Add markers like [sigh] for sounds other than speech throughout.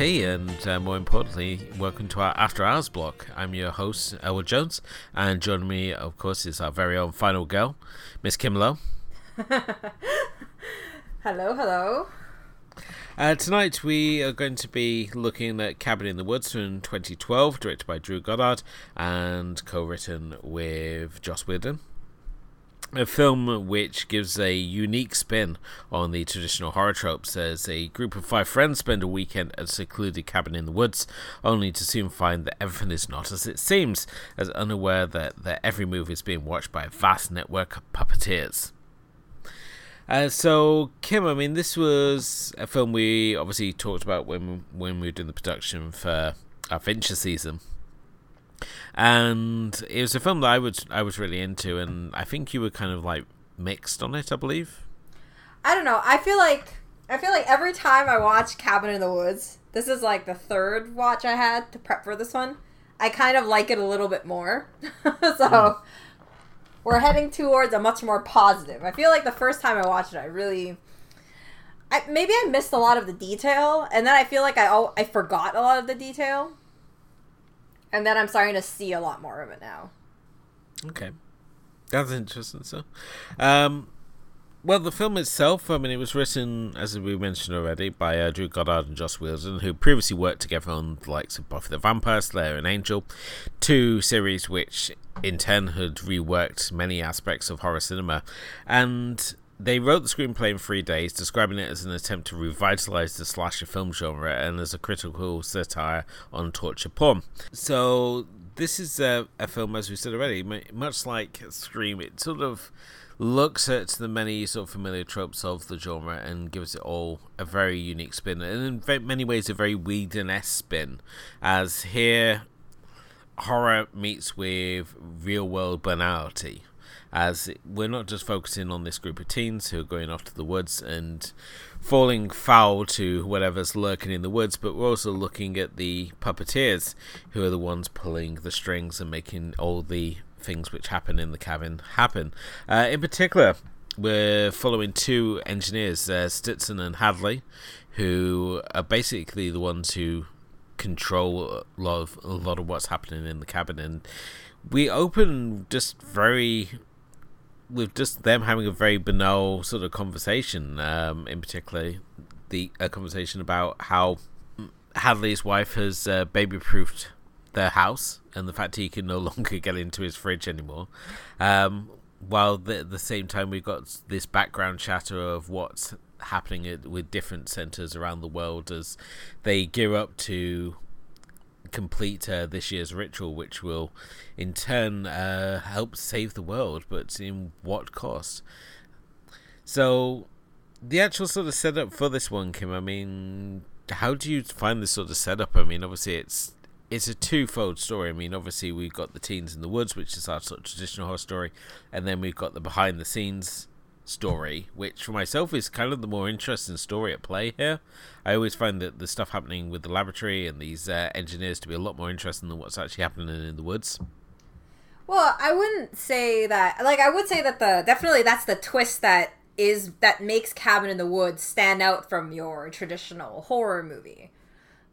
Tea, and uh, more importantly, welcome to our After Hours block. I'm your host, Elwood Jones, and joining me, of course, is our very own final girl, Miss Kim Lowe. [laughs] hello, hello. Uh, tonight we are going to be looking at Cabin in the Woods from 2012, directed by Drew Goddard and co-written with Joss Whedon a film which gives a unique spin on the traditional horror tropes as a group of five friends spend a weekend at a secluded cabin in the woods, only to soon find that everything is not as it seems, as unaware that their every move is being watched by a vast network of puppeteers. Uh, so, Kim, I mean, this was a film we obviously talked about when when we were doing the production for our Fincher season and it was a film that I was I was really into, and I think you were kind of like mixed on it, I believe. I don't know. I feel like I feel like every time I watch Cabin in the Woods, this is like the third watch I had to prep for this one. I kind of like it a little bit more. [laughs] so mm. we're heading towards a much more positive. I feel like the first time I watched it, I really I, maybe I missed a lot of the detail, and then I feel like I I forgot a lot of the detail and then I'm starting to see a lot more of it now. Okay, that's interesting. So, um, well, the film itself, I mean, it was written, as we mentioned already, by uh, Drew Goddard and Joss Whedon, who previously worked together on the likes of Buffy the Vampire Slayer and Angel, two series which in turn had reworked many aspects of horror cinema. And they wrote the screenplay in three days, describing it as an attempt to revitalize the slasher film genre and as a critical satire on torture porn. So, this is a, a film, as we said already, much like Scream, it sort of looks at the many sort of familiar tropes of the genre and gives it all a very unique spin, and in many ways, a very Whedon esque spin. As here, horror meets with real world banality as we're not just focusing on this group of teens who are going off to the woods and falling foul to whatever's lurking in the woods, but we're also looking at the puppeteers who are the ones pulling the strings and making all the things which happen in the cabin happen. Uh, in particular, we're following two engineers, uh, Stinson and Hadley, who are basically the ones who control a lot of a lot of what's happening in the cabin and we open just very with just them having a very banal sort of conversation. Um, in particular, the a conversation about how Hadley's wife has uh, baby-proofed their house and the fact he can no [laughs] longer get into his fridge anymore. Um, while the, at the same time, we've got this background chatter of what's happening at, with different centers around the world as they gear up to complete uh, this year's ritual, which will in turn uh, help save the world, but in what cost? So, the actual sort of setup for this one, Kim. I mean, how do you find this sort of setup? I mean, obviously it's it's a twofold story. I mean, obviously we've got the teens in the woods, which is our sort of traditional horror story, and then we've got the behind the scenes story, which for myself is kind of the more interesting story at play here. I always find that the stuff happening with the laboratory and these uh, engineers to be a lot more interesting than what's actually happening in the woods. Well, I wouldn't say that. Like, I would say that the definitely that's the twist that is that makes Cabin in the Woods stand out from your traditional horror movie.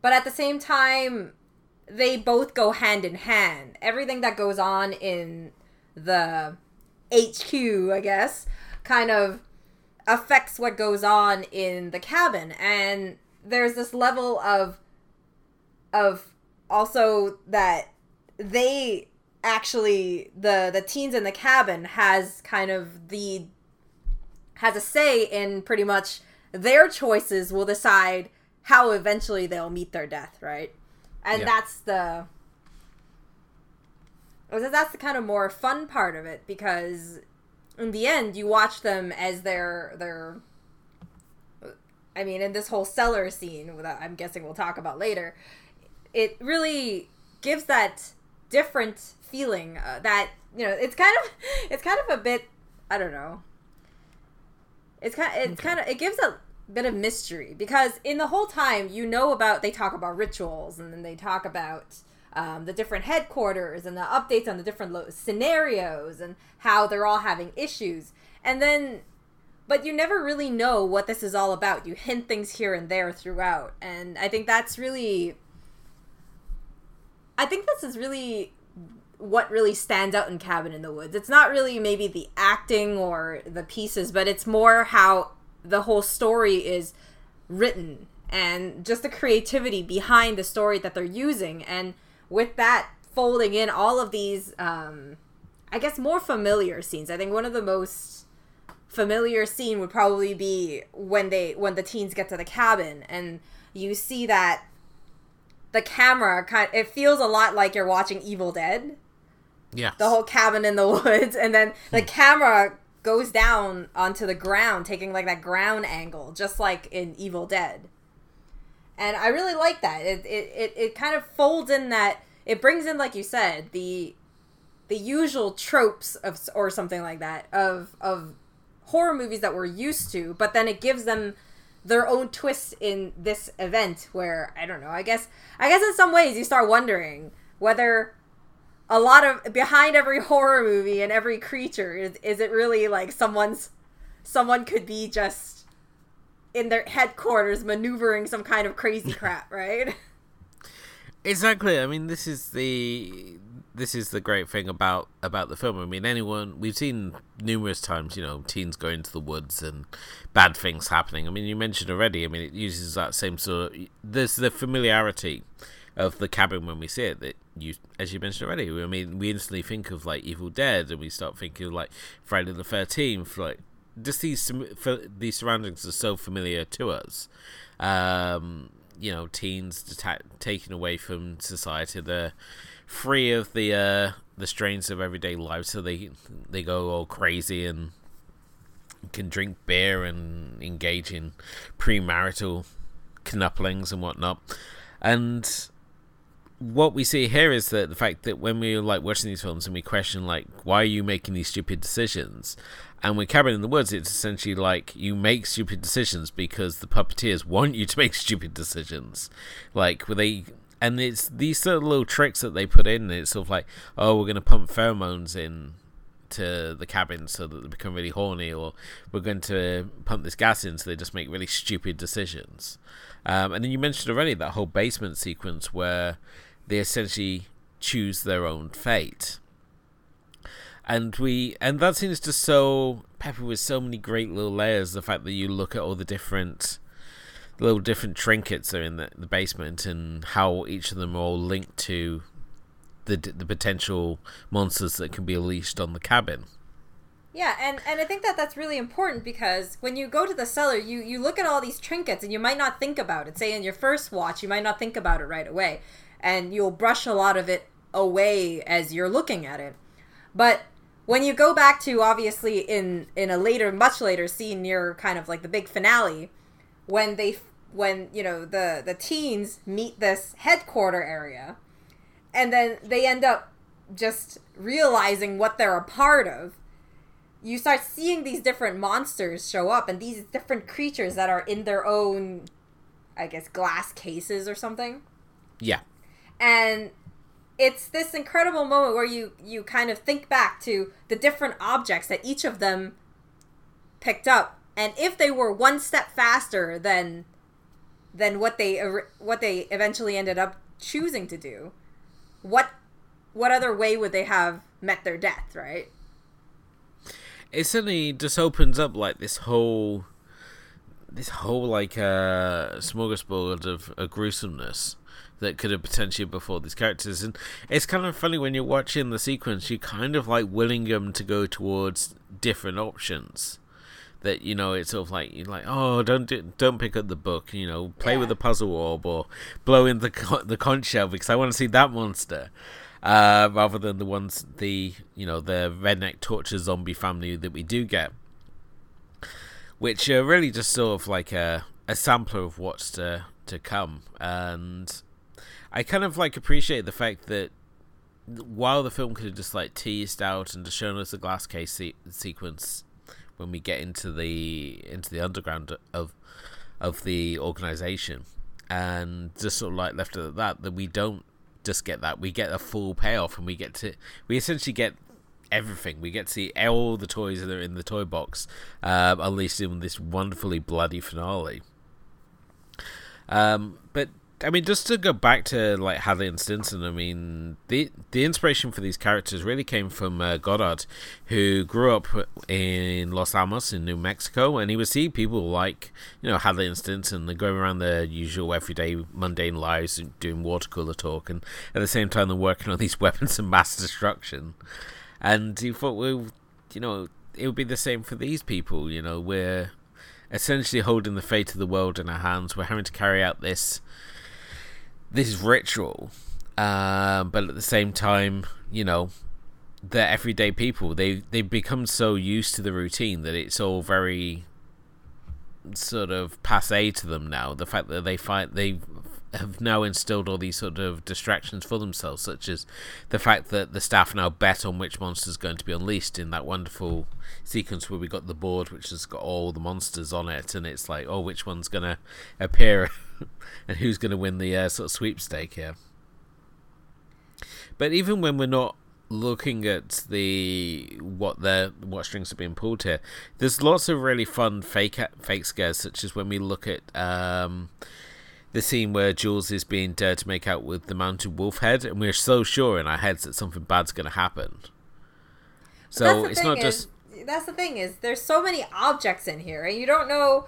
But at the same time, they both go hand in hand. Everything that goes on in the HQ, I guess, kind of affects what goes on in the cabin and there's this level of of also that they actually the the teens in the cabin has kind of the has a say in pretty much their choices will decide how eventually they'll meet their death right and yeah. that's the that's the kind of more fun part of it because in the end, you watch them as their their. I mean, in this whole cellar scene that I'm guessing we'll talk about later, it really gives that different feeling uh, that you know it's kind of [laughs] it's kind of a bit I don't know. It's kind it's okay. kind of it gives a bit of mystery because in the whole time you know about they talk about rituals and then they talk about um, the different headquarters and the updates on the different lo- scenarios and how they're all having issues. And then but you never really know what this is all about. You hint things here and there throughout, and I think that's really. I think this is really what really stands out in Cabin in the Woods. It's not really maybe the acting or the pieces, but it's more how the whole story is written and just the creativity behind the story that they're using. And with that, folding in all of these, um, I guess, more familiar scenes. I think one of the most familiar scene would probably be when they when the teens get to the cabin and you see that the camera kind it feels a lot like you're watching Evil Dead. Yeah. The whole cabin in the [laughs] woods and then the camera goes down onto the ground taking like that ground angle just like in Evil Dead. And I really like that. It it it, it kind of folds in that it brings in like you said the the usual tropes of or something like that of of horror movies that we're used to, but then it gives them their own twist in this event where I don't know. I guess I guess in some ways you start wondering whether a lot of behind every horror movie and every creature is is it really like someone's someone could be just in their headquarters maneuvering some kind of crazy crap, [laughs] right? Exactly. I mean, this is the this is the great thing about about the film. I mean, anyone we've seen numerous times, you know, teens going to the woods and bad things happening. I mean, you mentioned already. I mean, it uses that same sort. Of, there's the familiarity of the cabin when we see it that you, as you mentioned already. I mean, we instantly think of like Evil Dead, and we start thinking of like Friday the Thirteenth. Like, just these these surroundings are so familiar to us. Um, you know, teens deta- taken away from society. They're free of the uh, the strains of everyday life, so they they go all crazy and can drink beer and engage in premarital knucklings and whatnot. And what we see here is that the fact that when we're like watching these films and we question like why are you making these stupid decisions and with cabin in the woods it's essentially like you make stupid decisions because the puppeteers want you to make [laughs] stupid decisions like were they and it's these sort of little tricks that they put in. It's sort of like, oh, we're going to pump pheromones in to the cabin so that they become really horny, or we're going to pump this gas in so they just make really stupid decisions. Um, and then you mentioned already that whole basement sequence where they essentially choose their own fate. And we and that seems to so pepper with so many great little layers. The fact that you look at all the different little different trinkets that are in the, the basement and how each of them are all linked to the the potential monsters that can be unleashed on the cabin. Yeah, and, and I think that that's really important because when you go to the cellar, you, you look at all these trinkets and you might not think about it. Say in your first watch, you might not think about it right away, and you'll brush a lot of it away as you're looking at it. But when you go back to obviously in in a later, much later scene near kind of like the big finale, when they when you know the the teens meet this headquarter area and then they end up just realizing what they're a part of you start seeing these different monsters show up and these different creatures that are in their own i guess glass cases or something yeah and it's this incredible moment where you you kind of think back to the different objects that each of them picked up and if they were one step faster than than what they what they eventually ended up choosing to do, what what other way would they have met their death, right? It suddenly just opens up like this whole this whole like uh smorgasbord of a gruesomeness that could have potentially before these characters. And it's kind of funny when you're watching the sequence you kind of like willing them to go towards different options. That you know it's sort of like you're like oh don't do, don't pick up the book you know play yeah. with the puzzle orb or blow in the con- the conch shell because I want to see that monster. Uh, rather than the ones the you know the redneck torture zombie family that we do get. Which are really just sort of like a a sampler of what's to to come. And I kind of like appreciate the fact that while the film could have just like teased out and just shown us the glass case se- sequence when we get into the into the underground of of the organization and just sort of like left it at that that we don't just get that we get a full payoff and we get to we essentially get everything. We get to see all the toys that are in the toy box, at least in this wonderfully bloody finale. Um, but I mean, just to go back to like Hadley and Stinson, I mean, the the inspiration for these characters really came from uh, Goddard, who grew up in Los Alamos in New Mexico, and he would see people like you know Hadley and Stinson, they go around their usual everyday mundane lives, and doing water cooler talk, and at the same time they're working on these [laughs] weapons of mass destruction. And he thought, well, you know, it would be the same for these people. You know, we're essentially holding the fate of the world in our hands. We're having to carry out this this is ritual, uh, but at the same time, you know, they're everyday people. They they've become so used to the routine that it's all very sort of passe to them now. The fact that they find they have now instilled all these sort of distractions for themselves, such as the fact that the staff now bet on which monster is going to be unleashed in that wonderful sequence where we got the board which has got all the monsters on it, and it's like, oh, which one's going to appear [laughs] and who's going to win the uh, sort of sweepstake here. But even when we're not looking at the what the what strings are being pulled here, there's lots of really fun fake fake scares, such as when we look at um, the scene where Jules is being dared to make out with the mounted wolf head, and we're so sure in our heads that something bad's going to happen. So it's not is, just. That's the thing is there's so many objects in here, and you don't know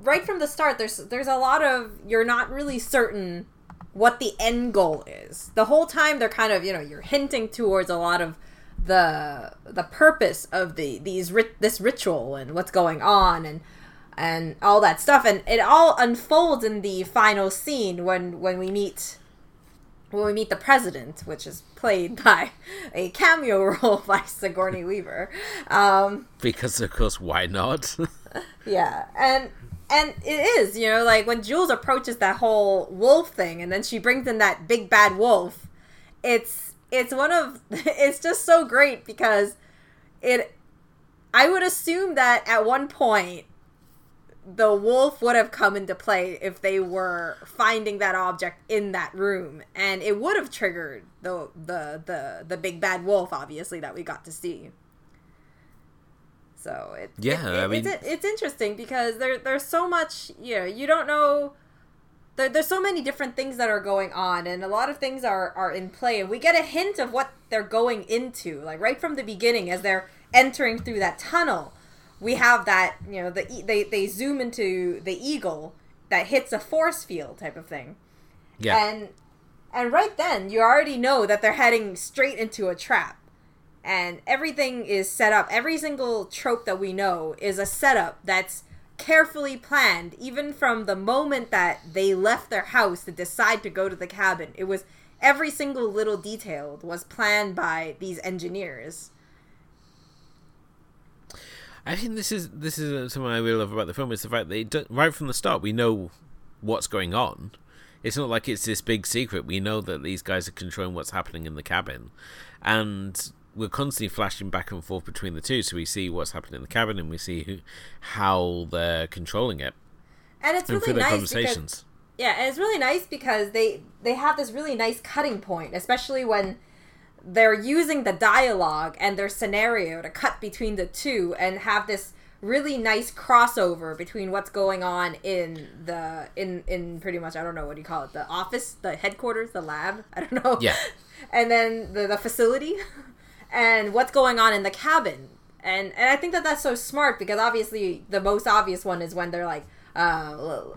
right from the start. There's there's a lot of you're not really certain what the end goal is. The whole time they're kind of you know you're hinting towards a lot of the the purpose of the these this ritual and what's going on and and all that stuff. And it all unfolds in the final scene when when we meet when we meet the president which is played [laughs] by a cameo [laughs] role by sigourney weaver. Um, because of course why not? [laughs] Yeah and and it is you know like when jules approaches that whole wolf thing and then she brings in that big bad wolf it's it's one of it's just so great because it i would assume that at one point the wolf would have come into play if they were finding that object in that room. And it would have triggered the the the the big bad wolf obviously that we got to see. So it, yeah it, it, I mean... it's, it's interesting because there there's so much you know you don't know there, there's so many different things that are going on and a lot of things are are in play and we get a hint of what they're going into like right from the beginning as they're entering through that tunnel we have that you know the they they zoom into the eagle that hits a force field type of thing. Yeah. And and right then you already know that they're heading straight into a trap. And everything is set up. Every single trope that we know is a setup that's carefully planned even from the moment that they left their house to decide to go to the cabin. It was every single little detail was planned by these engineers I think this is this is something I really love about the film is the fact that right from the start we know what's going on. It's not like it's this big secret. We know that these guys are controlling what's happening in the cabin, and we're constantly flashing back and forth between the two. So we see what's happening in the cabin, and we see who, how they're controlling it. And it's really nice because yeah, and it's really nice because they they have this really nice cutting point, especially when they're using the dialogue and their scenario to cut between the two and have this really nice crossover between what's going on in the in in pretty much I don't know what do you call it? The office the headquarters the lab? [laughs] I don't know. Yeah. [laughs] And then the, the facility? [laughs] And what's going on in the cabin? And and I think that that's so smart because obviously the most obvious one is when they're like uh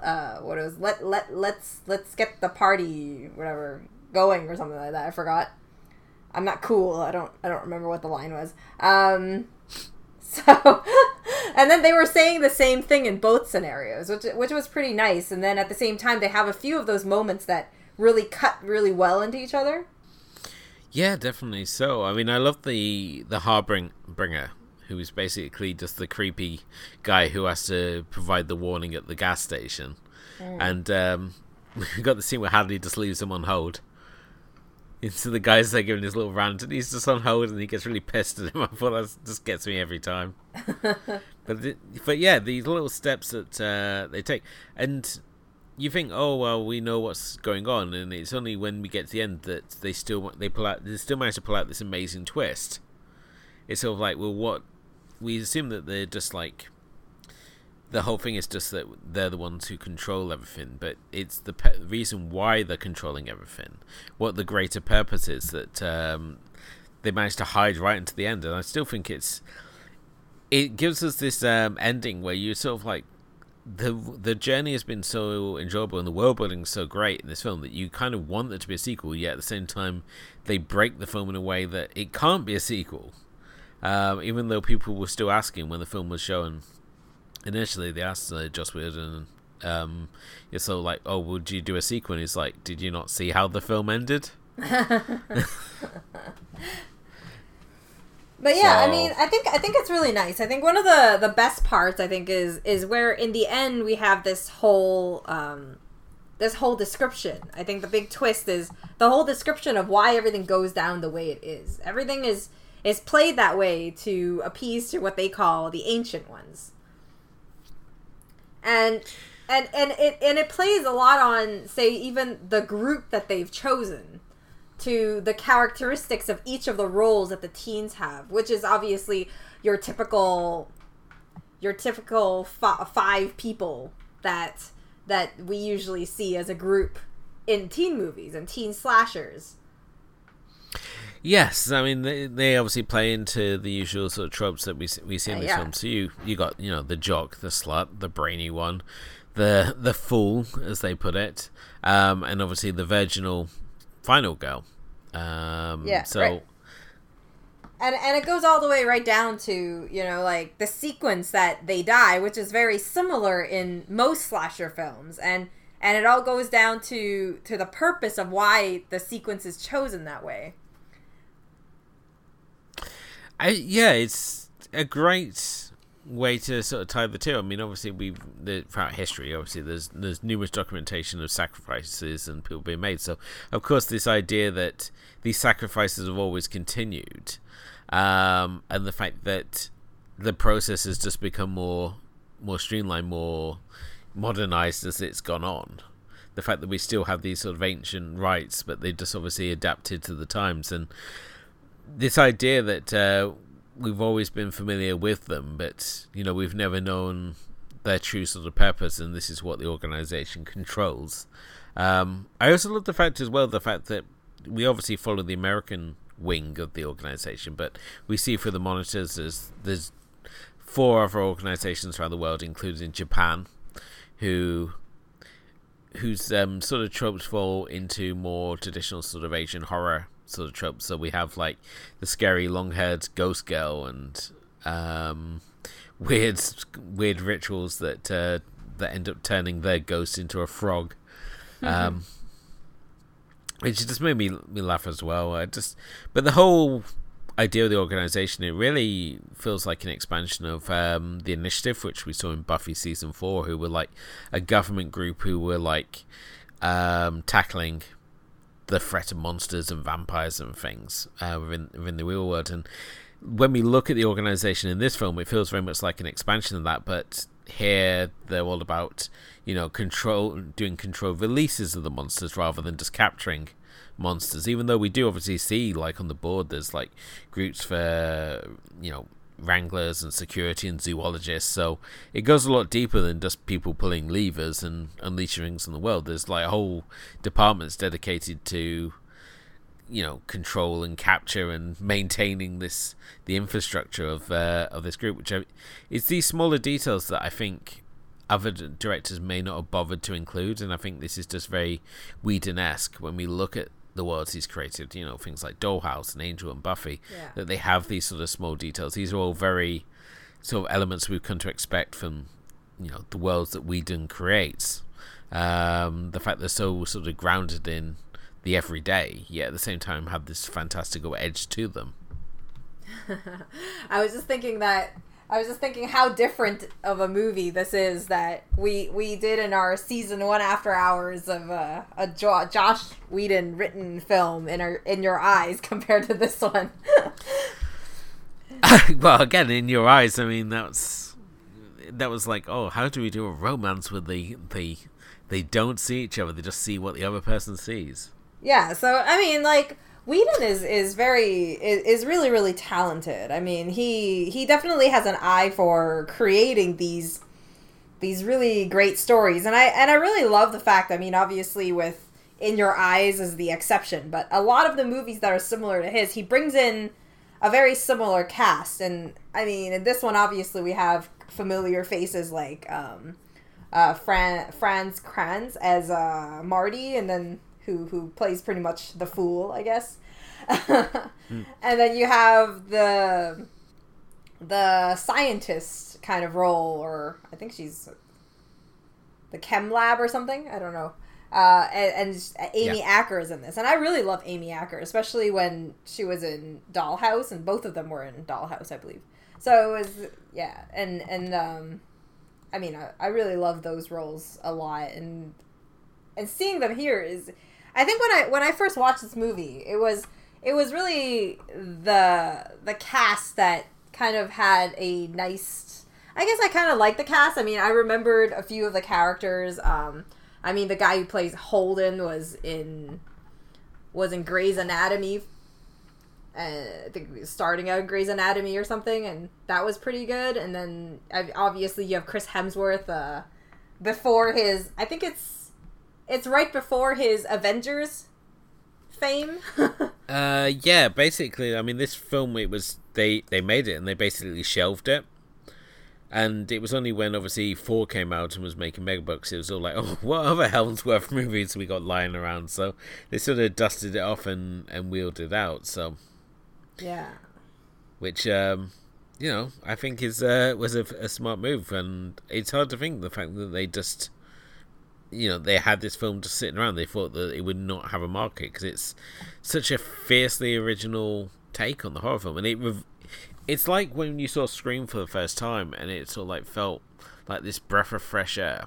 uh what is let let let's let's get the party whatever going or something like that. I forgot I'm not cool. I don't I don't remember what the line was. Um, [laughs] so [laughs] and then they were saying the same thing in both scenarios, which which was pretty nice. And then at the same time, they have a few of those moments that really cut really well into each other. Yeah, definitely. So I mean, I love the the harbinger who is basically just the creepy guy who has to provide the warning at the gas station, mm. and um, [laughs] we got the scene where Hadley just leaves him on hold into the guys there giving his little rant, and he's just on hold, and he gets really pissed at him. [laughs] I thought that just gets me every time. [laughs] but the, but yeah, these little steps that uh, they take, and you think, oh well, we know what's going on, and it's only when we get to the end that they still they pull out, they still manage to pull out this amazing twist. it's sort of like, well, what we assume that they're just like the whole thing is just that they're the ones who control everything, but it's the pe- reason why they're controlling everything, what the greater purpose is that um, they managed to hide right into the end, and I still think it's it gives us this um, ending where you sort of like the the journey has been so enjoyable and the world building is so great in this film that you kind of want there to be a sequel, yet at the same time they break the film in a way that it can't be a sequel. Um, even though people were still asking when the film was shown initially, they asked uh, Joss Whedon, um, it's so like, oh, would you do a sequel? And he's like, did you not see how the film ended? [laughs] But yeah, so. I mean, I think I think it's really nice. I think one of the the best parts I think is is where in the end we have this whole um this whole description. I think the big twist is the whole description of why everything goes down the way it is. Everything is is played that way to appease to what they call the ancient ones. And and and it and it plays a lot on say even the group that they've chosen to the characteristics of each of the roles that the teens have, which is obviously your typical your typical five people that that we usually see as a group in teen movies and teen slashers. Yes, I mean they, they obviously play into the usual sort of tropes that we we see in uh, these yeah. films. So you you got you know the jock, the slut, the brainy one, the the fool as they put it, um, and obviously the virginal final girl. Um, yeah. So. Right. And, and it goes all the way right down to you know like the sequence that they die which is very similar in most slasher films and and it all goes down to to the purpose of why the sequence is chosen that way I, yeah it's a great way to sort of tie the two. I mean, obviously, the, throughout history, obviously, there's there's numerous documentation of sacrifices and people being made. So, of course, this idea that these sacrifices have always continued, um, and the fact that the process has just become more more streamlined, more modernized as it's gone on. The fact that we still have these sort of ancient rites, but they just obviously adapted to the times, and this idea that uh, we've always been familiar with them, but you know we've never known their true sort of purpose, and this is what the organization controls. Um, I also love the fact as well the fact that we obviously follow the American wing of the organization, but we see through the monitors there's there's four other organizations around the world, including Japan, who whose um, sort of tropes fall into more traditional sort of Asian horror sort of tropes. So we have like the scary long-haired ghost girl and um, [laughs] weird weird rituals that uh, that end up turning their ghost into a frog. Mm-hmm. Um, which just made me me laugh as well. I just, but the whole idea of the organization, it really feels like an expansion of um, the initiative, which we saw in Buffy season four, who were like a government group who were like um, tackling the threat of monsters and vampires and things uh, within within the real world. And when we look at the organization in this film, it feels very much like an expansion of that. But here, they're all about you know control, doing controlled releases of the monsters rather than just capturing monsters. Even though we do obviously see, like on the board, there's like groups for you know wranglers and security and zoologists. So it goes a lot deeper than just people pulling levers and unleashing things in the world. There's like whole departments dedicated to you know control and capture and maintaining this the infrastructure of uh, of this group which I, it's these smaller details that I think other directors may not have bothered to include and I think this is just very Whedon-esque when we look at the worlds he's created, you know, things like Dollhouse and Angel and Buffy, yeah. that they have these sort of small details. These are all very sort of elements we've come to expect from, you know, the worlds that Whedon creates. Um, the fact they're so sort of grounded in the everyday, yet at the same time have this fantastical edge to them. [laughs] I was just thinking that I was just thinking how different of a movie this is that we we did in our season one after hours of uh, a jo- Joss Whedon written film in our in your eyes [laughs] compared to this one. [laughs] well, again, in your eyes, I mean that's that was like, oh, how do we do a romance with the the they don't see each other; they just see what the other person sees. Yeah, so I mean, like Whedon is is very is, is really really talented. I mean, he he definitely has an eye for creating these these really great stories, and I and I really love the fact. I mean, obviously with In Your Eyes is the exception, but a lot of the movies that are similar to his, he brings in a very similar cast, and I mean, in this one, obviously we have familiar faces like um, uh, Fran Franz Kranz as uh, Marty, and then who who plays pretty much the fool, I guess. mm. [laughs] And then you have the the scientist kind of role, or I think she's the chem lab or something. I don't know. Uh, and, and, Amy yeah. Acker is in this, and I really love Amy Acker, especially when she was in Dollhouse, and both of them were in Dollhouse, I believe. So it was yeah, and and um, I mean, I, I really love those roles a lot, and and seeing them here is I think when I when I first watched this movie, it was it was really the the cast that kind of had a nice. I guess I kind of like the cast. I mean, I remembered a few of the characters. Um, I mean, the guy who plays Holden was in was in Grey's Anatomy. Uh, I think starting out Grey's Anatomy or something, and that was pretty good. And then obviously you have Chris Hemsworth uh, before his. I think it's it's right before his Avengers fame. [laughs] uh, yeah, basically, I mean, this film it was they they made it and they basically shelved it. And it was only when obviously Thor came out and was making megabucks, it was all like, [laughs] oh, what other hell's Hemsworth movies we got lying around? So they sort of dusted it off and and wheeled it out. So yeah, which um, you know I think is uh, was a, a smart move, and it's hard to think the fact that they just you know they had this film just sitting around they thought that it would not have a market because it's such a fiercely original take on the horror film. And it it's like when you saw scream for the first time and it sort of like felt like this breath of fresh air.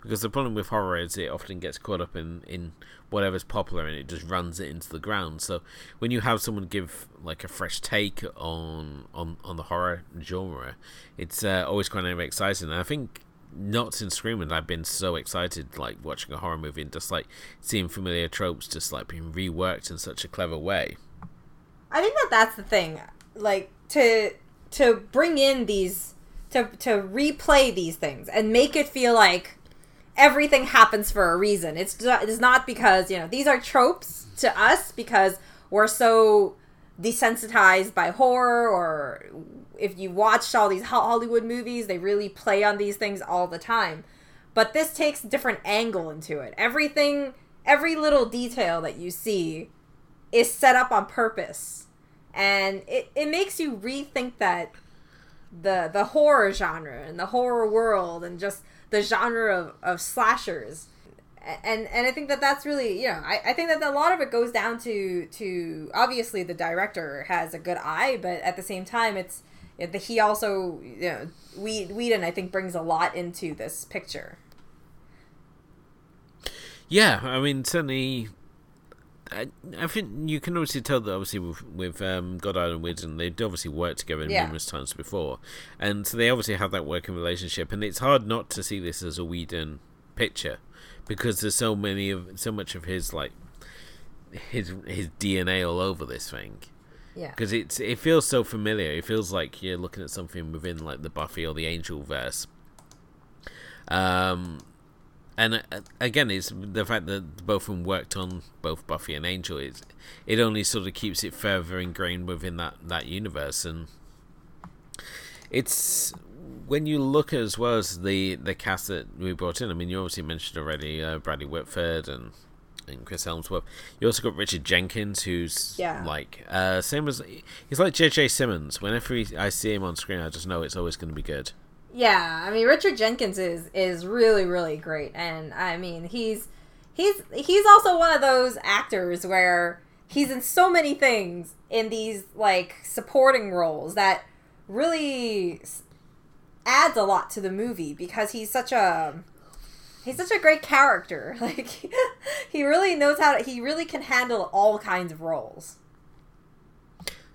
Because the problem with horror is it often gets caught up in in whatever's popular and it just runs it into the ground. So when you have someone give like a fresh take on on on the horror genre it's uh, always kind of exciting. And i think not since Screaming I've been so excited like watching a horror movie and just like seeing familiar tropes just like being reworked in such a clever way. I think that that's the thing, like to to bring in these to to replay these things and make it feel like everything happens for a reason. It's it's not because you know these are tropes to us because we're so desensitized by horror or if you watched all these Hollywood movies, they really play on these things all the time. But this takes a different angle into it. Everything, every little detail that you see is set up on purpose. And it, it makes you rethink that the the horror genre and the horror world and just the genre of, of slashers and and I think that that's really you know I, I think that a lot of it goes down to to obviously the director has a good eye but at the same time it's the he also you know we Whedon I think brings a lot into this picture. Yeah, I mean certainly. I, I think you can obviously tell that obviously with, with um, Goddard and Whedon they'd obviously worked together yeah. numerous times before, and so they obviously have that working relationship. And it's hard not to see this as a Whedon picture because there's so many of so much of his like his his DNA all over this thing. Yeah. Because it's it feels so familiar. It feels like you're looking at something within like the Buffy or the Angel verse. Um, and uh, again, it's the fact that both of them worked on both Buffy and Angel. Is it only sort of keeps it further ingrained within that that universe, and it's when you look as well as the the cast that we brought in. I mean, you obviously mentioned already uh, Bradley Whitford and and Chris Hemsworth. You also got Richard Jenkins, who's yeah. like uh, same as he's like J.K. Simmons. Whenever he, I see him on screen, I just know it's always going to be good. Yeah, I mean Richard Jenkins is is really really great, and I mean he's he's he's also one of those actors where he's in so many things in these like supporting roles that really adds a lot to the movie because he's such a he's such a great character. [laughs] Like he really knows how to, he really can handle all kinds of roles.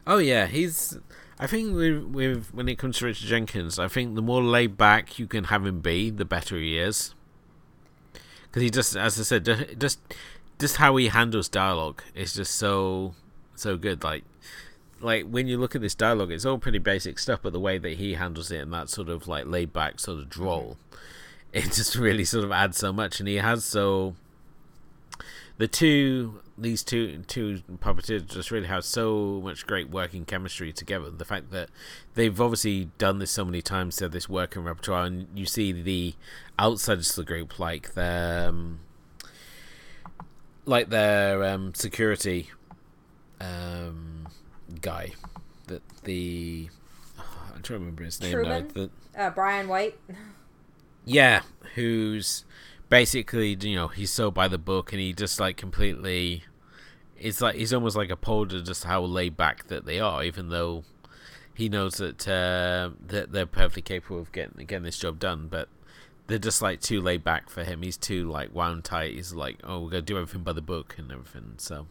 Oh yeah, he's I think with, with when it comes to Richard Jenkins, I think the more laid back you can have him be, the better he is. Because he just, as I said, just just how he handles dialogue is just so so good. Like like when you look at this dialogue, it's all pretty basic stuff, but the way that he handles it and that sort of like laid back sort of droll, [laughs] it just really sort of adds so much. And he has so the two these two two puppeteers just really have so much great working chemistry together. The fact that they've obviously done this so many times, to this working repertoire, and you see the outsiders of the group, like their um, like their um, security um, guy, that the oh, I'm trying to remember his name Truman? now. The, Uh, Brian White. yeah, who's basically you know he's so by the book and he just like completely it's like he's almost like appalled at just how laid back that they are even though he knows that uh, that they're perfectly capable of getting getting this job done but they're just like too laid back for him he's too like wound tight he's like oh we're gonna do everything by the book and everything so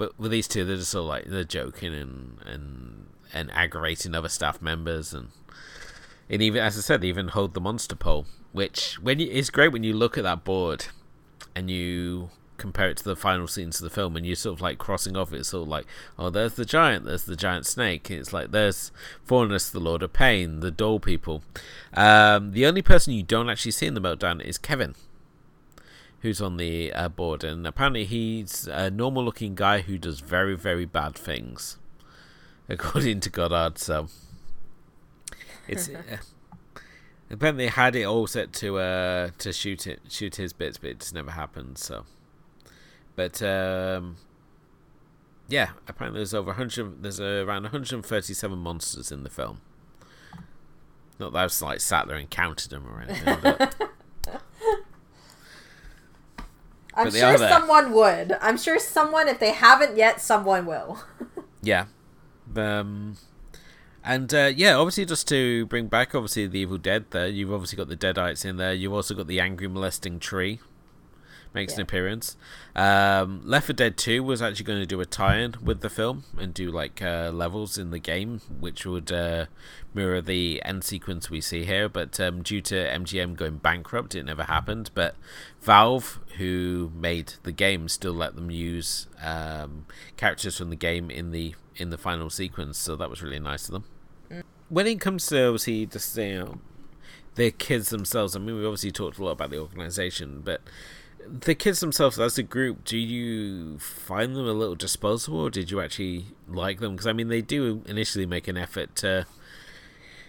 but with these two they're just all like they're joking and and and aggravating other staff members and and even as I said, they even hold the monster pole, which when you, it's great when you look at that board and you compare it to the final scenes of the film, and you're sort of like crossing off. It's sort of like, oh, there's the giant, there's the giant snake. It's like there's Fornicus, the Lord of Pain, the Doll people. Um, the only person you don't actually see in the meltdown is Kevin, who's on the uh, board, and apparently he's a normal-looking guy who does very, very bad things, [laughs] according to Goddard. So. It's [laughs] uh, apparently they had it all set to uh to shoot it shoot his bits but it just never happened so. But um yeah apparently there's over 100 there's around 137 monsters in the film. Not that I've like sat there and counted them or anything [laughs] but I'm sure someone would. I'm sure someone, if they haven't yet, someone will. [laughs] Yeah. Um, and uh, yeah, obviously, just to bring back obviously the Evil Dead there, you've obviously got the Deadites in there. You've also got the Angry Molesting Tree makes an appearance. Um, Left 4 Dead 2 was actually going to do a tie-in with the film and do like uh, levels in the game, which would uh, mirror the end sequence we see here. But um, due to MGM going bankrupt, it never happened. But Valve, who made the game, still let them use um, characters from the game in the in the final sequence. So that was really nice of them. When it comes to obviously just you know the kids themselves, I mean, we obviously talked a lot about the organization, but the kids themselves as a group, do you find them a little disposable, or did you actually like them? Because I mean, they do initially make an effort to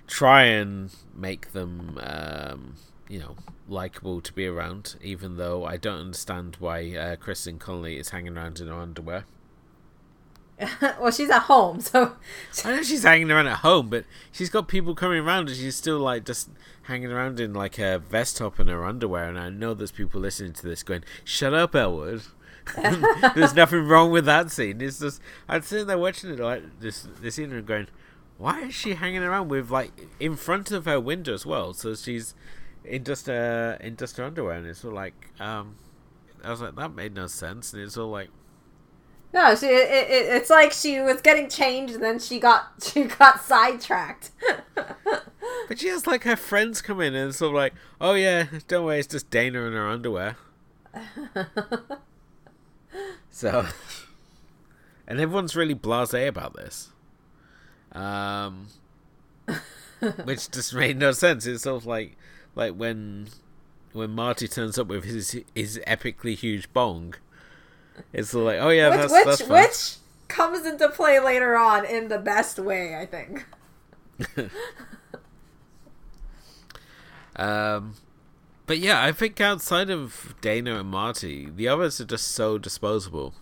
try and make them, um, you know, likable to be around. Even though I don't understand why uh, Kristen Connolly is hanging around in her underwear. [laughs] well, she's at home, so I know she's hanging around at home, but she's got people coming around, and she's still like just hanging around in like a vest top and her underwear. And I know there's people listening to this going, "Shut up, Elwood." [laughs] there's nothing wrong with that scene. It's just I'm sitting there watching it like this this scene and going, "Why is she hanging around with like in front of her window as well?" So she's in just uh in just her underwear, and it's all like, um, I was like, that made no sense, and it's all like. No, she it, it, it's like she was getting changed, and then she got [laughs] she got sidetracked. [laughs] But she has like her friends come in and it's sort of like, oh yeah, don't worry, it's just Dana in her underwear. [laughs] so, and everyone's really blasé about this, um, which just made no sense. It's sort of like, like when, when Marty turns up with his his epically huge bong. It's like, oh yeah, which that's which that's fun. which comes into play later on in the best way, I think. [laughs] Um, but yeah, I think outside of Dana and Marty, the others are just so disposable.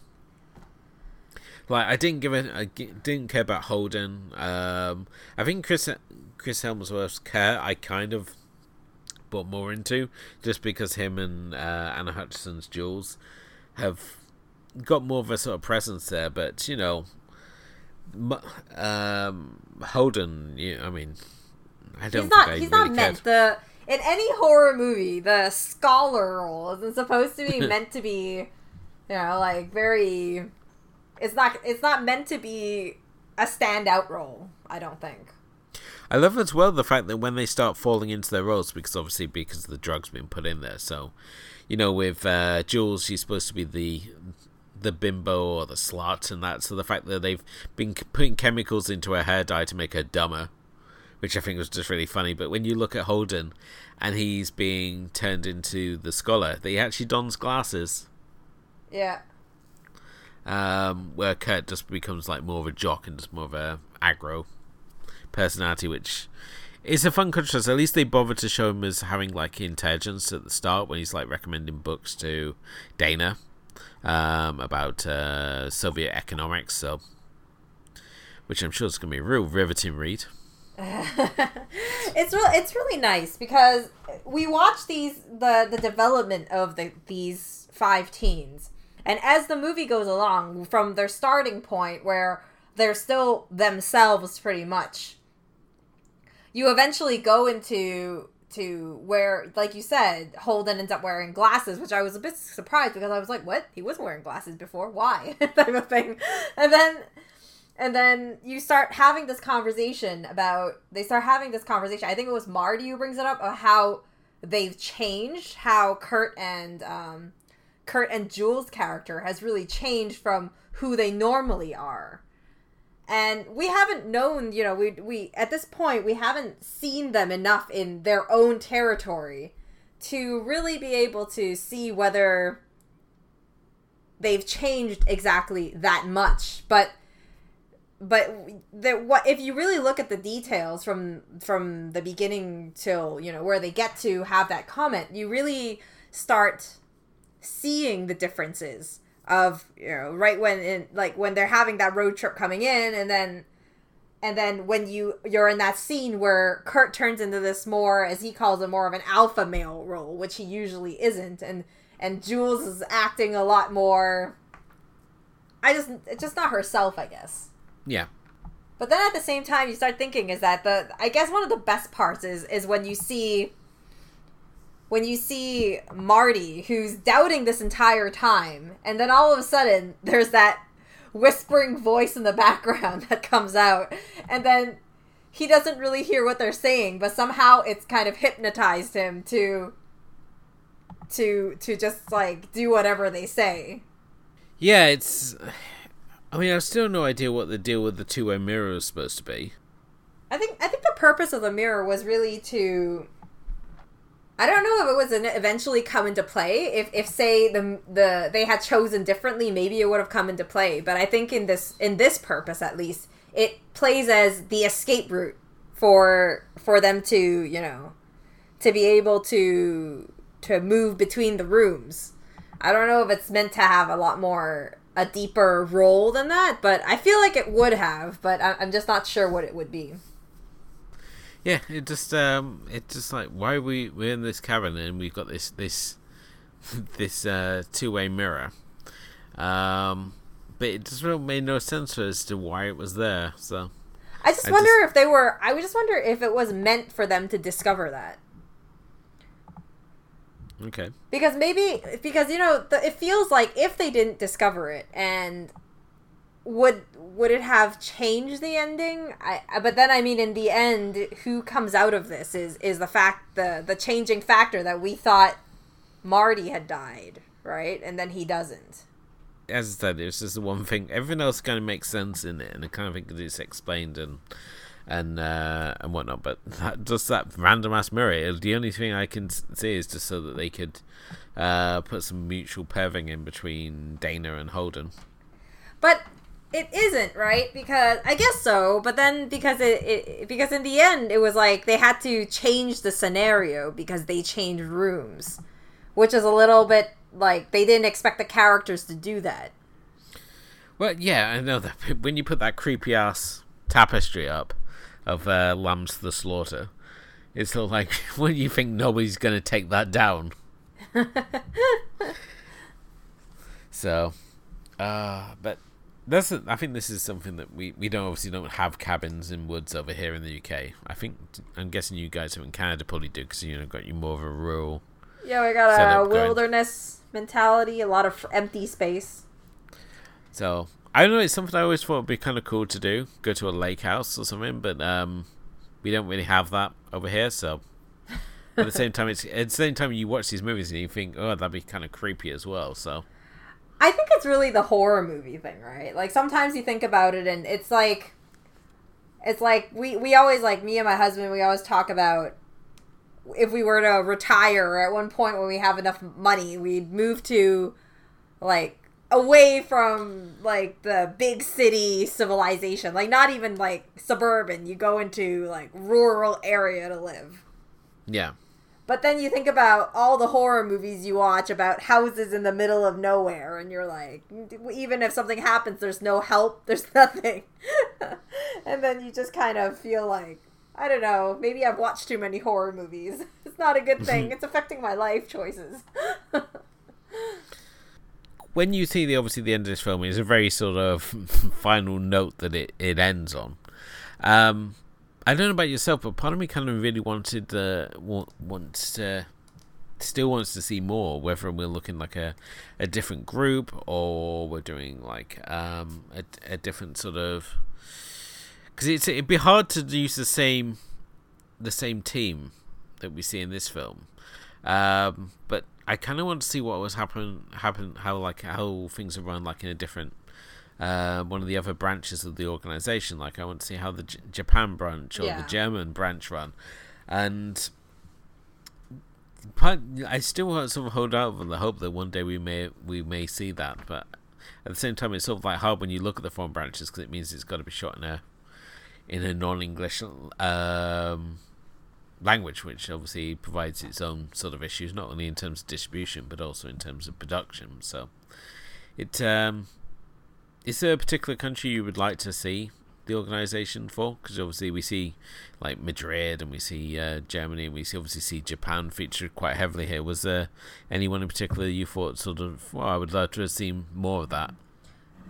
Like I didn't give it, I didn't care about Holden. Um, I think Chris Chris Hemsworth's care I kind of bought more into, just because him and uh, Anna Hutchison's Jules have got more of a sort of presence there. But you know, um, Holden, you, I mean, I don't he's not think I he's really not cared. meant the in any horror movie the scholar role isn't supposed to be [laughs] meant to be you know like very it's not it's not meant to be a standout role i don't think I love as well the fact that when they start falling into their roles, because obviously because the drugs being put in there, so you know, with uh, Jules, she's supposed to be the the bimbo or the slut, and that. So the fact that they've been putting chemicals into her hair dye to make her dumber, which I think was just really funny. But when you look at Holden, and he's being turned into the scholar, that he actually dons glasses. Yeah. Um, where Kurt just becomes like more of a jock and just more of a aggro personality, which is a fun contrast. At least they bother to show him as having like intelligence at the start when he's like recommending books to Dana um, about uh, Soviet economics. So, which I'm sure is going to be a real riveting read. [laughs] it's real. It's really nice because we watch these the the development of the these five teens, and as the movie goes along, from their starting point where they're still themselves pretty much, you eventually go into to where, like you said, Holden ends up wearing glasses, which I was a bit surprised because I was like, "What? He wasn't wearing glasses before. Why?" [laughs] type of thing, and then and then you start having this conversation about they start having this conversation i think it was marty who brings it up of how they've changed how kurt and um, kurt and jules character has really changed from who they normally are and we haven't known you know we we at this point we haven't seen them enough in their own territory to really be able to see whether they've changed exactly that much. But but that what if you really look at the details from from the beginning till you know where they get to have that comment you really start seeing the differences of you know right when in like when they're having that road trip coming in and then and then when you you're in that scene where Kurt turns into this more as he calls it more of an alpha male role which he usually isn't and and Jules is acting a lot more I just it's just not herself I guess yeah. But then at the same time, you start thinking is that the I guess one of the best parts is is when you see when you see Marty who's doubting this entire time, and then all of a sudden there's that whispering voice in the background [laughs] that comes out, and then he doesn't really hear what they're saying, but somehow it's kind of hypnotized him to to to just like do whatever they say. Yeah, it's I mean, I've still no idea what the deal with the two-way mirror is supposed to be. I think I think the purpose of the mirror was really to. I don't know if it was an eventually come into play. If if say the the they had chosen differently, maybe it would have come into play. But I think in this in this purpose at least, it plays as the escape route for for them to you know to be able to to move between the rooms. I don't know if it's meant to have a lot more a deeper role than that, but I feel like it would have, but I'm just not sure what it would be. Yeah, it just um, it just like why are we we're in this cabin and we've got this this [laughs] this uh, two way mirror, um, but it just really made no sense as to why it was there. So I just I wonder just, if they were. I would just wonder if it was meant for them to discover that. Okay. Because maybe because you know the, it feels like if they didn't discover it and would would it have changed the ending? I but then I mean in the end who comes out of this is is the fact the the changing factor that we thought Marty had died, right? And then he doesn't. As I said, it's just the one thing. Everything else kind of makes sense in it, and I kind of think it's explained and and uh, and whatnot. But that, just that random ass mirror, the only thing I can see is just so that they could uh, put some mutual pairing in between Dana and Holden. But it isn't right because I guess so. But then because it, it because in the end it was like they had to change the scenario because they changed rooms, which is a little bit like they didn't expect the characters to do that. Well, yeah, I know that [laughs] when you put that creepy ass tapestry up, of uh, lambs to the slaughter. It's sort of like [laughs] when you think nobody's going to take that down. [laughs] so, uh, but that's a, I think this is something that we we don't obviously don't have cabins in woods over here in the UK. I think I'm guessing you guys in Canada probably do because you know got you more of a rural. Yeah, we got a wilderness going. mentality, a lot of empty space. So I don't know. It's something I always thought would be kind of cool to do. Go to a lake house or something, but um, we don't really have that over here. So at the same time, it's at the same time you watch these movies and you think, oh, that'd be kind of creepy as well. So I think it's really the horror movie thing, right? Like sometimes you think about it and it's like it's like we we always like me and my husband we always talk about if we were to retire at one point when we have enough money, we'd move to like away from like the big city civilization, like not even like suburban. You go into like rural area to live. Yeah. But then you think about all the horror movies you watch about houses in the middle of nowhere, and you're like, even if something happens, there's no help, [laughs] there's nothing. [laughs] and then you just kind of feel like, I don't know, maybe I've watched too many horror movies. [laughs] It's not a good thing. it's affecting my life choices. when you see the obviously the end of this film, it's a very sort of final note that it, it ends on. Um, I don't know about yourself, but part of me kind of really wanted uh, wants to still wants to see more. Whether we're looking like a, a different group or we're doing like um, a, a different sort of because it's it'd be hard to use the same the same team that we see in this film. Um, but I kind of want to see what was happen happen how like how things are run like in a different uh, one of the other branches of the organization. Like I want to see how the J- Japan branch or yeah. the German branch run, and but I still sort of hold out on the hope that one day we may we may see that. But at the same time, it's sort of like hard when you look at the foreign branches because it means it's got to be shot in a in a non-English um, language, which obviously provides its own sort of issues, not only in terms of distribution but also in terms of production. So, it um, is there a particular country you would like to see the organization for? Because obviously we see like Madrid and we see uh, Germany and we see, obviously see Japan featured quite heavily here. Was there anyone in particular you thought sort of, well, I would love to have seen more of that?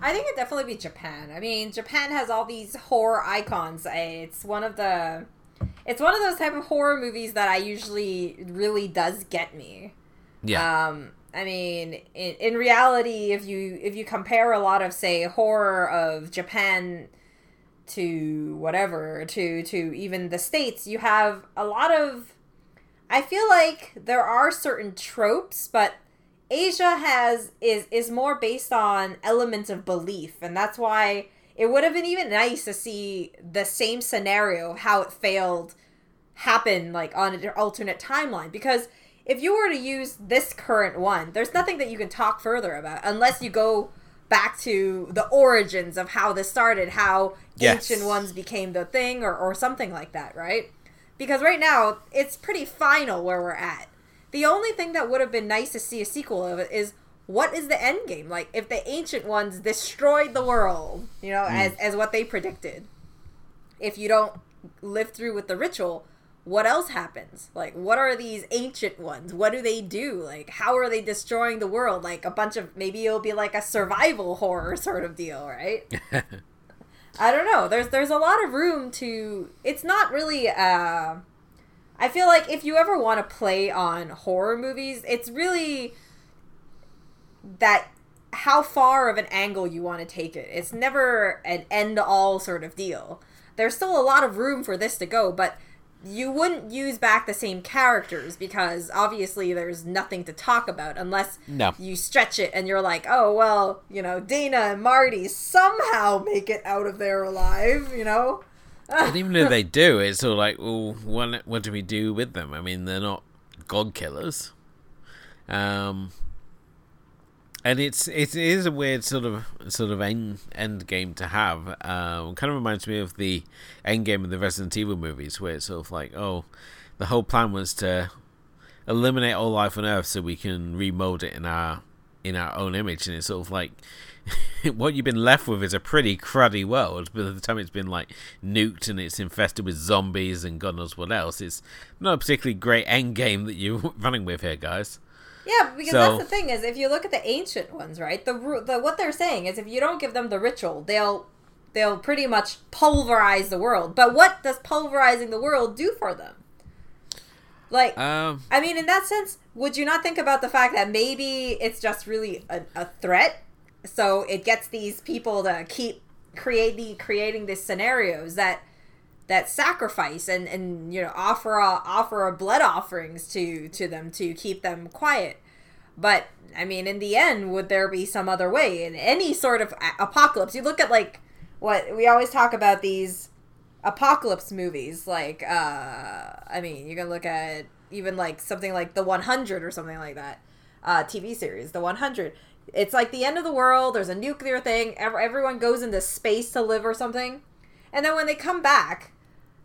I think it'd definitely be Japan. I mean, Japan has all these horror icons. It's one of the it's one of those type of horror movies that I usually really does get me. Yeah. Um I mean, in, in reality, if you if you compare a lot of say horror of Japan to whatever to to even the states, you have a lot of I feel like there are certain tropes, but Asia has is is more based on elements of belief, and that's why it would have been even nice to see the same scenario how it failed happen like on an alternate timeline because if you were to use this current one there's nothing that you can talk further about unless you go back to the origins of how this started how yes. ancient ones became the thing or, or something like that right because right now it's pretty final where we're at the only thing that would have been nice to see a sequel of it is what is the end game? Like if the ancient ones destroyed the world, you know, mm. as as what they predicted. If you don't live through with the ritual, what else happens? Like what are these ancient ones? What do they do? Like how are they destroying the world? Like a bunch of maybe it'll be like a survival horror sort of deal, right? [laughs] I don't know. There's there's a lot of room to it's not really uh I feel like if you ever want to play on horror movies, it's really that how far of an angle you want to take it. It's never an end all sort of deal. There's still a lot of room for this to go, but you wouldn't use back the same characters because obviously there's nothing to talk about unless no. you stretch it and you're like, oh well, you know, Dana and Marty somehow make it out of there alive, you know and even if they do, it's all like, well, what, what do we do with them? I mean, they're not god killers. Um, and it's it is a weird sort of sort of end end game to have. Um, kind of reminds me of the end game of the Resident Evil movies, where it's sort of like, oh, the whole plan was to eliminate all life on Earth so we can remold it in our in our own image, and it's sort of like [laughs] what you've been left with is a pretty cruddy world. By the time it's been like nuked and it's infested with zombies and God knows what else, it's not a particularly great end game that you're [laughs] running with here, guys. Yeah, because so, that's the thing is, if you look at the ancient ones, right? The, the what they're saying is, if you don't give them the ritual, they'll they'll pretty much pulverize the world. But what does pulverizing the world do for them? Like, um, I mean, in that sense, would you not think about the fact that maybe it's just really a, a threat so it gets these people to keep creating creating these scenarios that that sacrifice and and you know offer a, offer a blood offerings to to them to keep them quiet. But i mean in the end would there be some other way? In any sort of apocalypse you look at like what we always talk about these apocalypse movies like uh i mean you can look at even like something like the 100 or something like that uh tv series the 100 it's like the end of the world there's a nuclear thing everyone goes into space to live or something. And then when they come back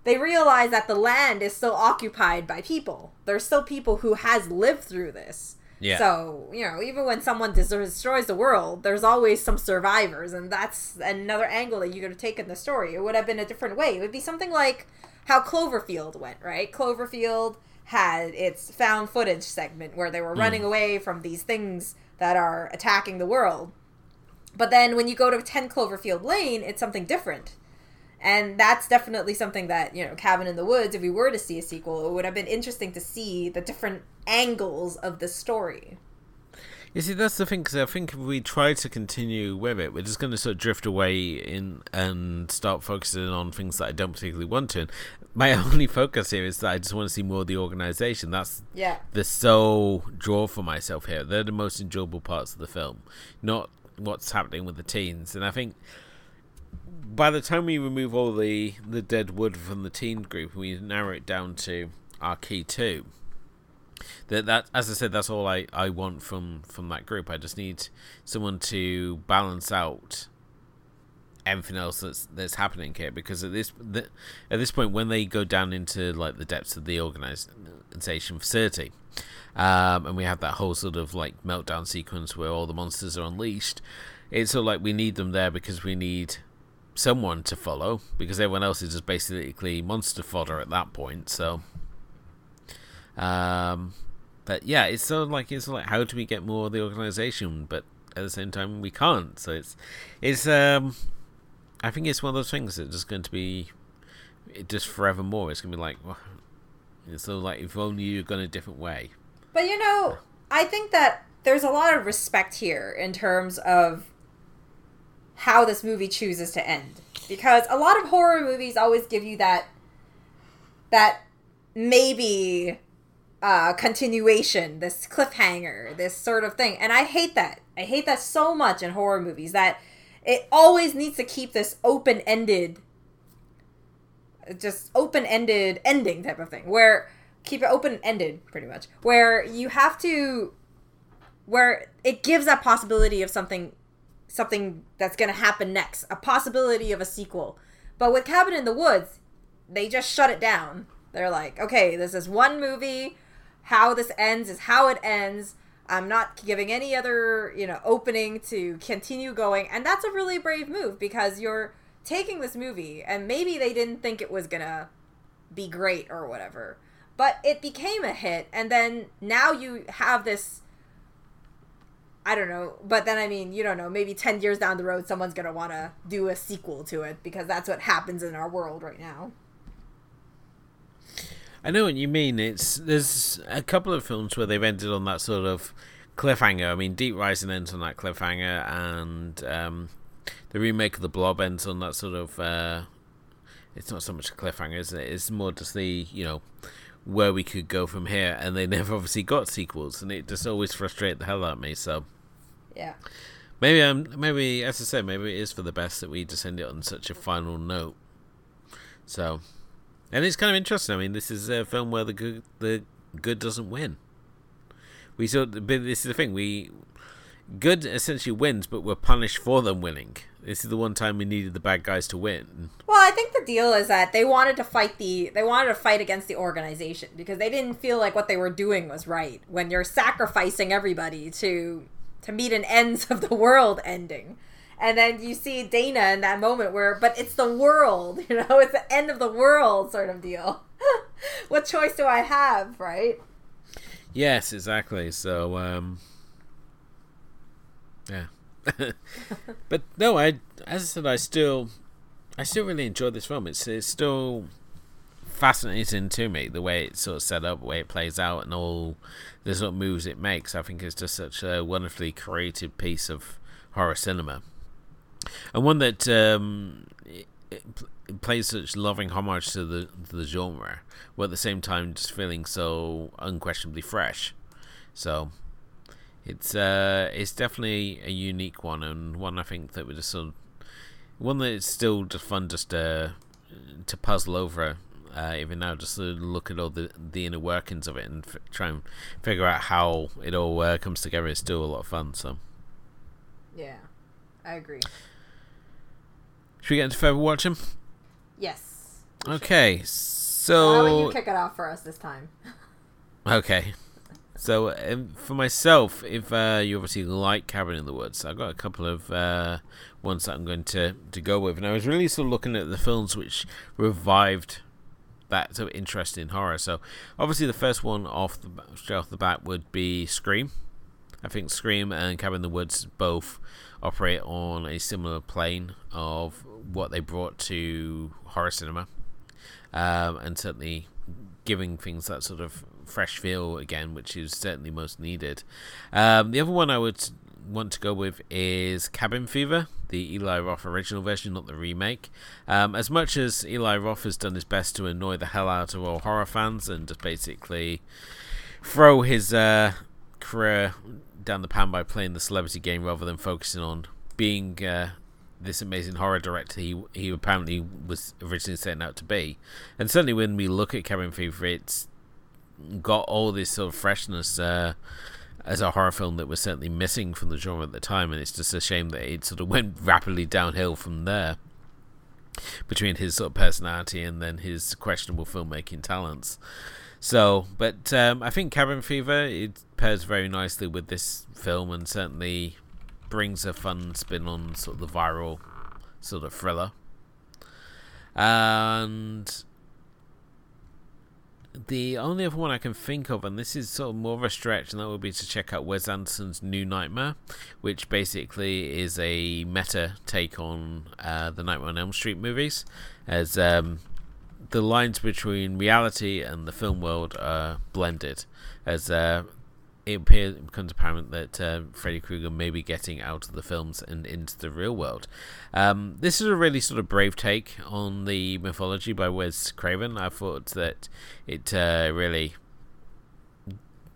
they realize that the land is still occupied by people. There's still people who has lived through this. Yeah. so you know even when someone destroys the world there's always some survivors and that's another angle that you could have taken the story. It would have been a different way. It would be something like how cloverfield went right? Cloverfield had its found footage segment where they were hmm. running away from these things that are attacking the world. But then when you go to 10 cloverfield lane it's something different and that's definitely something that you know cabin in the woods if we were to see a sequel it would have been interesting to see the different angles of the story You see, that's the thing, because I think if we try to continue with it, we're just going to sort of drift away in and start focusing on things that I don't particularly want to. My [laughs] only focus here is that I just want to see more of the organization. That's yeah the sole draw for myself here. They're the most enjoyable parts of the film, not what's happening with the teens. And I think by the time we remove all the the dead wood from the teen group, we narrow it down to our key two. That that as I said, that's all I, I want from from that group. I just need someone to balance out everything else that's that's happening here because at this the, at this point when they go down into like the depths of the organization facility um, and we have that whole sort of like meltdown sequence where all the monsters are unleashed it's of like we need them there because we need someone to follow because everyone else is just basically monster fodder at that point so um but yeah it's sort of like it's like how do we get more of the organization but at the same time we can't so it's it's um I think it's one of those things that's just going to be just forevermore. It's to be like, well, it's sort of like if only you'd gone a different way. but you know i think that there's a lot of respect here in terms of how this movie chooses to end because a lot of horror movies always give you that that maybe uh, continuation, this cliffhanger, this sort of thing. And I hate that. I hate that so much in horror movies that it always needs to keep this open ended, just open ended ending type of thing where keep it open ended pretty much where you have to where it gives that possibility of something something that's going to happen next a possibility of a sequel. But with cabin in the woods they just shut it down. They're like okay this is one movie. How this ends is how it ends. I'm not giving any other you know opening to continue going. And that's a really brave move because you're taking this movie and maybe they didn't think it was gonna be great or whatever. But it became a hit and then now you have this I don't know, but then I mean, you don't know. Maybe ten years down the road, someone's gonna want to do a sequel to it because that's what happens in our world right now. I know what you mean. It's there's a couple of films where they've ended on that sort of cliffhanger. I mean, Deep Rising ends on that cliffhanger, and um, the remake of The Blob ends on that sort of. Uh, it's not so much a cliffhanger, is it? It's more just the you know where we could go from here, and they [laughs] never obviously got sequels, and it just always frustrated the hell out of me. So Yeah. maybe um maybe as I say, maybe it is for the best that we just end it on such a final note. So, and it's kind of interesting. I mean, this is a film where the good the good doesn't win. We sort, but this is the thing. We good essentially wins, but we're punished for them winning. This is the one time we needed the bad guys to win. Well, I think the deal is that they wanted to fight the they wanted to fight against the organization because they didn't feel like what they were doing was right. When you're sacrificing everybody to to meet an ends of the world ending. And then you see Dana in that moment where but it's the world, [laughs] you know, it's the end of the world sort of deal. [laughs] what choice do I have, right? Yes, exactly. So, um, yeah. [laughs] but no, I as I said, I still, I still really enjoy this film. It's it's still fascinating to me the way it's sort of set up, the way it plays out, and all the sort of moves it makes. I think it's just such a wonderfully created piece of horror cinema, and one that um, it, it plays such loving homage to the to the genre, while at the same time just feeling so unquestionably fresh. So it's uh it's definitely a unique one and one I think that we just sort of one that is still just fun just to to puzzle over uh, even now just to look at all the the inner workings of it and f- try and figure out how it all uh, comes together. Is still a lot of fun so. Yeah I agree. Should we get into further watching yes. Okay so so how about you kick it off for us this time. [laughs] Okay. So um, for myself, if uh, you obviously like Cabin in the Woods, I've got a couple of uh, ones that I'm going to, to go with, and I was really sort of looking at the films which revived that sort of interest in horror. So obviously the first one off the straight off the bat would be Scream. I think Scream and Cabin in the Woods both operate on a similar plane of what they brought to horror cinema, um, and certainly giving things that sort of fresh feel again, which is certainly most needed. Um, the other one I would want to go with is Cabin Fever, the Eli Roth original version, not the remake. Um, as much as Eli Roth has done his best to annoy the hell out of all horror fans and just basically throw his uh, career down the pan by playing the celebrity game rather than focusing on being uh, this amazing horror director he he apparently was originally setting out to be. And certainly when we look at Cabin Fever, it's got all this sort of freshness uh, as a horror film that was certainly missing from the genre at the time, and it's just a shame that it sort of [laughs] went rapidly downhill from there between his sort of personality and then his questionable filmmaking talents. So, but um, I think Cabin Fever it pairs very nicely with this film and certainly brings a fun spin on sort of the viral sort of thriller. And the only other one I can think of, and this is sort of more of a stretch, and that would be to check out Wes Anderson's New Nightmare, which basically is a meta take on uh, the Nightmare on Elm Street movies, as um, the lines between reality and the film world are blended, as uh, it appears, becomes apparent that uh, Freddy Krueger may be getting out of the films and into the real world. Um, this is a really sort of brave take on the mythology by Wes Craven. I thought that it uh, really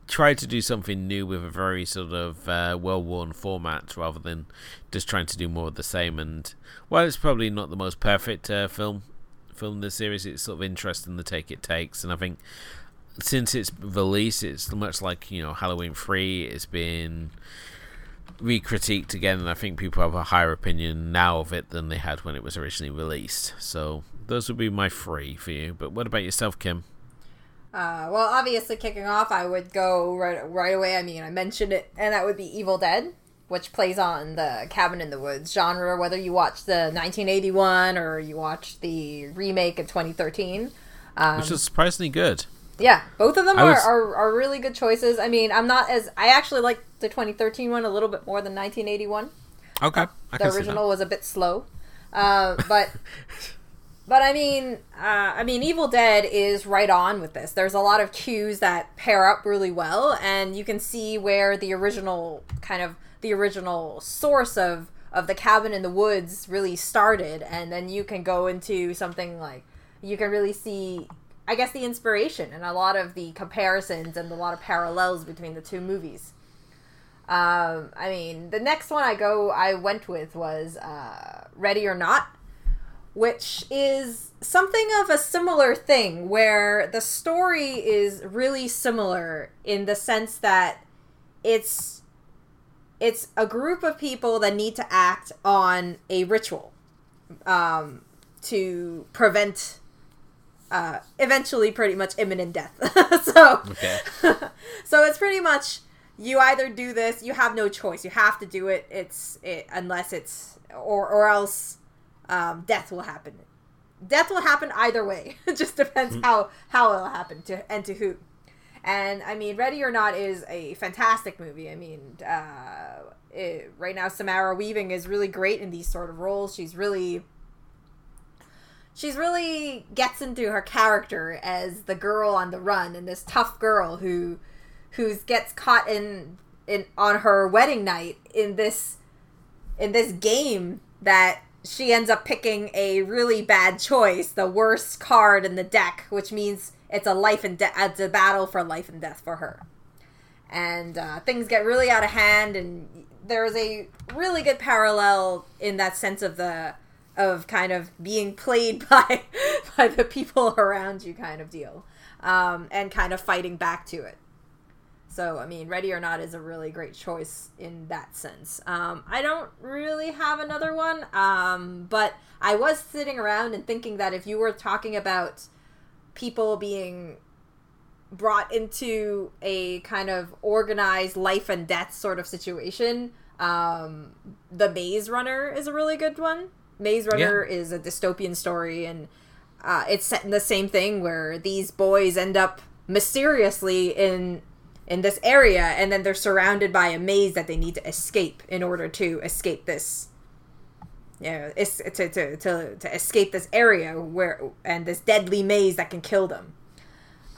tried to do something new with a very sort of uh, well-worn format rather than just trying to do more of the same. And while it's probably not the most perfect uh, film film in the series, it's sort of interesting the take it takes, and I think since its release, it's much like you know Halloween Three. It's been re-critiqued again, and I think people have a higher opinion now of it than they had when it was originally released. So those would be my three for you. But what about yourself, Kim? Uh, well, obviously, kicking off, I would go right right away. I mean, I mentioned it, and that would be Evil Dead, which plays on the Cabin in the Woods genre. Whether you watch the 1981 or you watch the remake of 2013, um, which is surprisingly good. Yeah, both of them are, was- are, are really good choices. I mean, I'm not as I actually like the 2013 one a little bit more than 1981. Okay, I The original was a bit slow, uh, but [laughs] but I mean, uh, I mean, Evil Dead is right on with this. There's a lot of cues that pair up really well, and you can see where the original kind of the original source of of the cabin in the woods really started, and then you can go into something like you can really see. I guess the inspiration and a lot of the comparisons and a lot of parallels between the two movies. Um, I mean, the next one I go I went with was uh, Ready or Not, which is something of a similar thing where the story is really similar in the sense that it's it's a group of people that need to act on a ritual um, to prevent uh, eventually pretty much imminent death. [laughs] so [laughs] so it's pretty much you either do this, you have no choice. You have to do it. It's it unless it's or or else um, death will happen. Death will happen either way. [laughs] it just depends how how it'll happen to and to who. And I mean, Ready or Not is a fantastic movie. I mean, uh, it, right now Samara Weaving is really great in these sort of roles. She's really she's really gets into her character as the girl on the run and this tough girl who who gets caught in in on her wedding night in this in this game that she ends up picking a really bad choice, the worst card in the deck, which means it's a life and death. It's a battle for life and death for her, and uh, things get really out of hand. And there is a really good parallel in that sense of the of kind of being played [laughs] by by the people around you, kind of deal, um, and kind of fighting back to it. So, I mean, Ready or Not is a really great choice in that sense. Um, I don't really have another one, um, but I was sitting around and thinking that if you were talking about people being brought into a kind of organized life and death sort of situation, um, The Maze Runner is a really good one. Maze Runner yeah. is a dystopian story, and uh, it's set in the same thing where these boys end up mysteriously in in this area and then they're surrounded by a maze that they need to escape in order to escape this you know, to, to, to, to escape this area where and this deadly maze that can kill them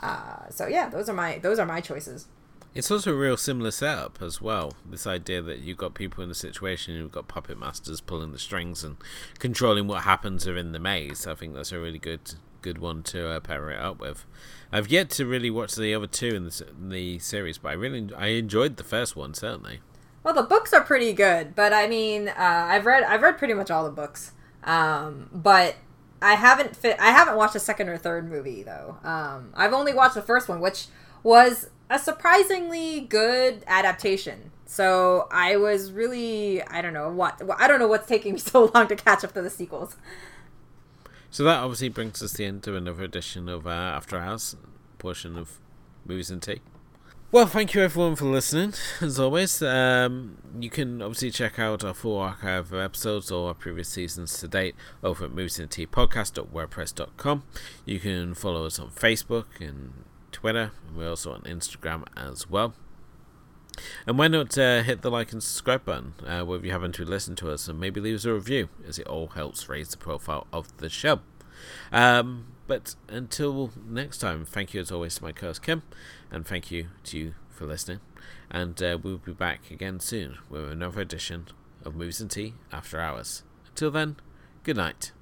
uh, so yeah those are my those are my choices it's also a real similar setup as well. This idea that you've got people in a situation, you've got puppet masters pulling the strings and controlling what happens within the maze. I think that's a really good good one to uh, pair it up with. I've yet to really watch the other two in the, in the series, but I really I enjoyed the first one certainly. Well, the books are pretty good, but I mean, uh, I've read I've read pretty much all the books, um, but I haven't fit I haven't watched the second or third movie though. Um, I've only watched the first one, which was a surprisingly good adaptation. So I was really I don't know what I don't know what's taking me [laughs] so long to catch up to the sequels. So that obviously brings us to the end of another edition of uh, After Hours portion of Movies and Tea. Well, thank you everyone for listening. As always, um, you can obviously check out our full archive of episodes or our previous seasons to date over at Movies and Tea Podcast.wordpress.com. You can follow us on Facebook and Twitter. and We're also on Instagram as well. And why not uh, hit the like and subscribe button uh, wherever you happen to listen to us, and maybe leave us a review, as it all helps raise the profile of the show. Um, but until next time, thank you as always to my co-host Kim, and thank you to you for listening. And uh, we'll be back again soon with another edition of Movies and Tea After Hours. Until then, good night.